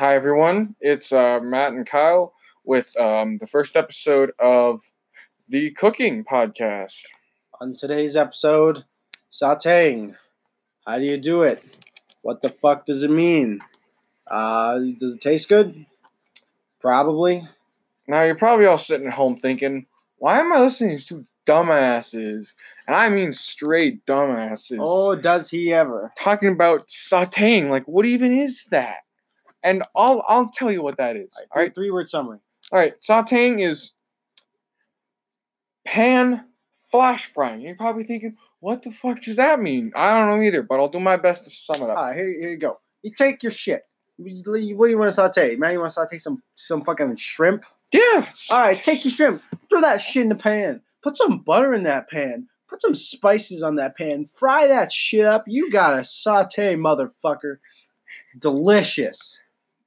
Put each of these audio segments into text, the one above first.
Hi, everyone. It's uh, Matt and Kyle with um, the first episode of the Cooking Podcast. On today's episode, sauteing. How do you do it? What the fuck does it mean? Uh, does it taste good? Probably. Now, you're probably all sitting at home thinking, why am I listening to two dumbasses? And I mean straight dumbasses. Oh, does he ever? Talking about sauteing. Like, what even is that? And I'll, I'll tell you what that is. All right. Three word summary. All right, sauteing is pan flash frying. You're probably thinking, what the fuck does that mean? I don't know either, but I'll do my best to sum it up. All right, here, here you go. You take your shit. What do you want to saute? Man, you want to saute some some fucking shrimp? yeah. All right, take your shrimp. Throw that shit in the pan. Put some butter in that pan. Put some spices on that pan. Fry that shit up. You got a saute, motherfucker. Delicious.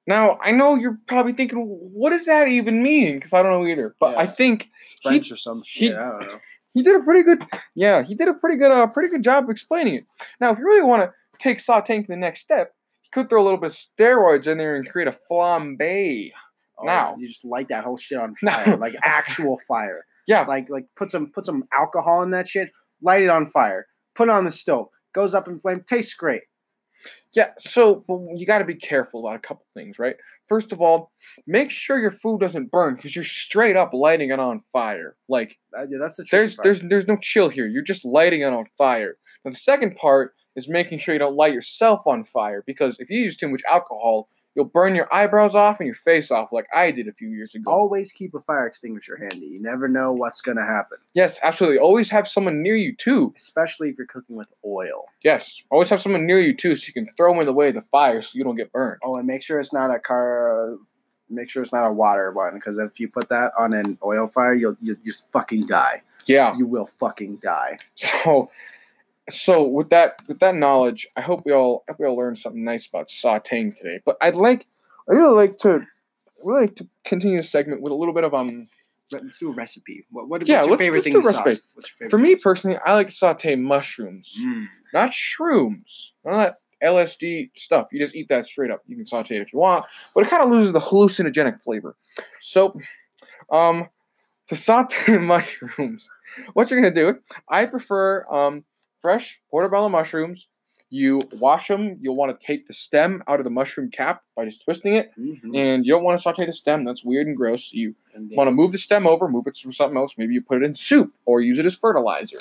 Now I know you're probably thinking, what does that even mean? Because I don't know either. But Yeah. I think he, French or some he- I don't know. he did a pretty good. Yeah, he did a pretty good, uh, pretty good job explaining it. Now, if you really want to take sauteing to the next step, you could throw a little bit of steroids in there and create a flambe. Oh, Now. you just light that whole shit on fire, like actual fire. Yeah. Like like put some put some alcohol in that shit. Light it on fire. Put it on the stove. Goes up in flame. Tastes great. Yeah, so but you got to be careful about a couple things, right? First of all, make sure your food doesn't burn because you're straight up lighting it on fire. Like Uh, yeah, that's the there's part. there's there's no chill here. You're just lighting it on fire. Now the second part is making sure you don't light yourself on fire because if you use too much alcohol, you'll burn your eyebrows off and your face off like I did a few years ago. Always keep a fire extinguisher handy. You never know what's gonna happen, Yes, absolutely. Always have someone near you too. especially if you're cooking with oil. Yes, always have someone near you too so you can throw them in the way of the fire so you don't get burned. Oh, and make sure it's not a car. Make sure it's not a water one, because if you put that on an oil fire, you'll you will just fucking die. Yeah. You will fucking die. So, so with that with that knowledge, I hope we all I hope we all learned something nice about sautéing today. But I'd like I really like to really like to continue the segment with a little bit of um. Let's do a recipe. What, what, Yeah, what's your favorite let's thing do a recipe. What's your favorite For me personally, I like to saute mushrooms, Mm. not shrooms. None of that LSD stuff. You just eat that straight up. You can saute it if you want, but it kind of loses the hallucinogenic flavor. So, um, to saute mushrooms, what you're gonna do? I prefer um fresh portobello mushrooms. You wash them. You'll want to take the stem out of the mushroom cap by just twisting it, Mhm. and you don't want to saute the stem. That's weird and gross. You And want to move the stem over, move it to something else. Maybe you put it in soup or use it as fertilizer.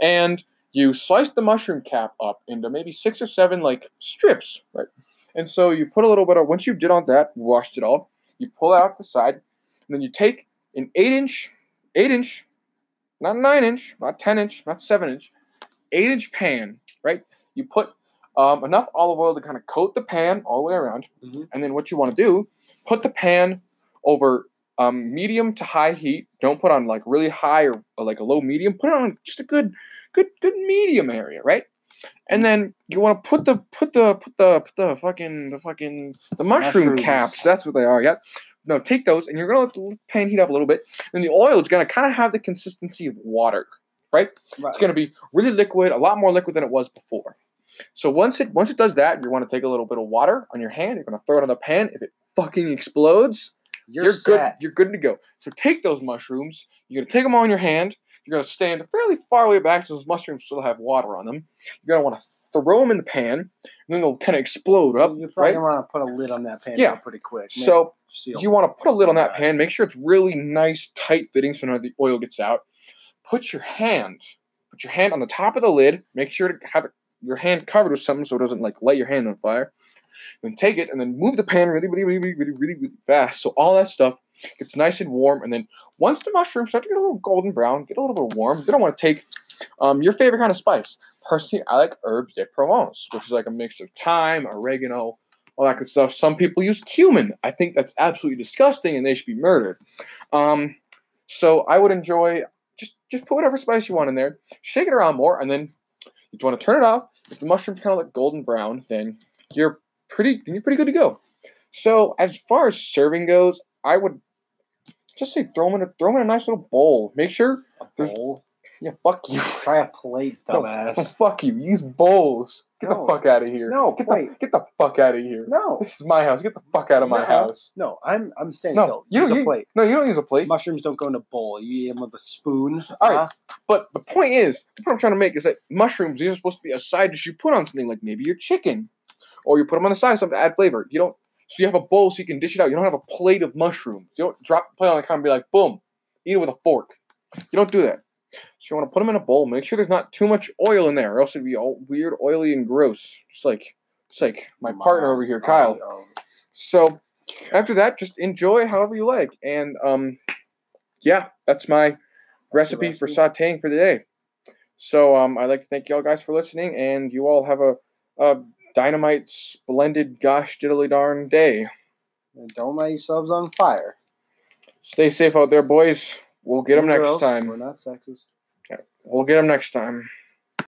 And you slice the mushroom cap up into maybe six or seven like strips, right? And so you put a little bit of once you did on that, washed it all, you pull it off the side, and then you take an eight inch, eight inch, not nine inch, not ten inch, not seven inch, eight inch pan, right? You put um, enough olive oil to kind of coat the pan all the way around. Mhm. And then what you want to do, put the pan over um, medium to high heat. Don't put on like really high or, or like a low medium. Put it on just a good, good, good medium area, right? And then you want to put the put the put the put the fucking the fucking the mushroom Mushrooms. caps. That's what they are. Yeah. No, take those and you're gonna let the pan heat up a little bit. And the oil is gonna kind of have the consistency of water, right? Right. It's gonna be really liquid, a lot more liquid than it was before. So once it once it does that, you want to take a little bit of water on your hand. You're gonna throw it on the pan. If it fucking explodes, You're, you're, good. You're good to go. So take those mushrooms. You're gonna take them all in your hand. You're gonna stand fairly far away back so those mushrooms still have water on them. You're gonna want to throw them in the pan, and then they'll kind of explode up, You're probably right? gonna want to put a lid on that pan Yeah. pretty quick. So so you want to put a lid on that pan. Make sure it's really nice, tight fitting, so none of the oil gets out. Put your hand, put your hand on the top of the lid. Make sure to have your hand covered with something so it doesn't like light your hand on fire. Then take it and then move the pan really, really, really, really, really, really, fast. So all that stuff gets nice and warm. And then once the mushrooms start to get a little golden brown, get a little bit warm, you're gonna want to take um, your favorite kind of spice. Personally, I like herbes de Provence, which is like a mix of thyme, oregano, all that good stuff. Some people use cumin. I think that's absolutely disgusting and they should be murdered. Um, so I would enjoy just just put whatever spice you want in there, shake it around more, and then you want to turn it off. If the mushrooms kind of look golden brown, then you're pretty then you're pretty good to go. So as far as serving goes, I would just say throw them in a throw them in a nice little bowl. Make sure A There's- bowl. Yeah, fuck you. Try a plate, No, dumbass. fuck you. Use bowls. Get No. the fuck out of here. No, get plate. the get the fuck out of here. No, This is my house. Get the fuck out of my No. house. no, I'm I'm staying No, still. you Use don't. a You, plate. no, you don't use a plate. Mushrooms don't go in a bowl. You eat them with a spoon. All right. huh? But the point is, the point I'm trying to make is that mushrooms these are supposed to be a side dish you put on something like maybe your chicken, or you put them on the side of something to add flavor. You don't. So you have a bowl so you can dish it out. You don't have a plate of mushrooms. You don't drop the plate on the counter and be like, boom, eat it with a fork. You don't do that. So you want to put them in a bowl. Make sure there's not too much oil in there, or else it'd be all weird, oily, and gross. Just like, just like my partner over here, Kyle. So after that, just enjoy however you like. And um, yeah, that's my recipe, for sauteing for the day. So um, I'd like to thank y'all guys for listening, and you all have a, a dynamite, splendid, gosh diddly darn day. And don't light yourselves on fire. Stay safe out there, boys. We'll get them next time. We're not sexist. We'll get them next time.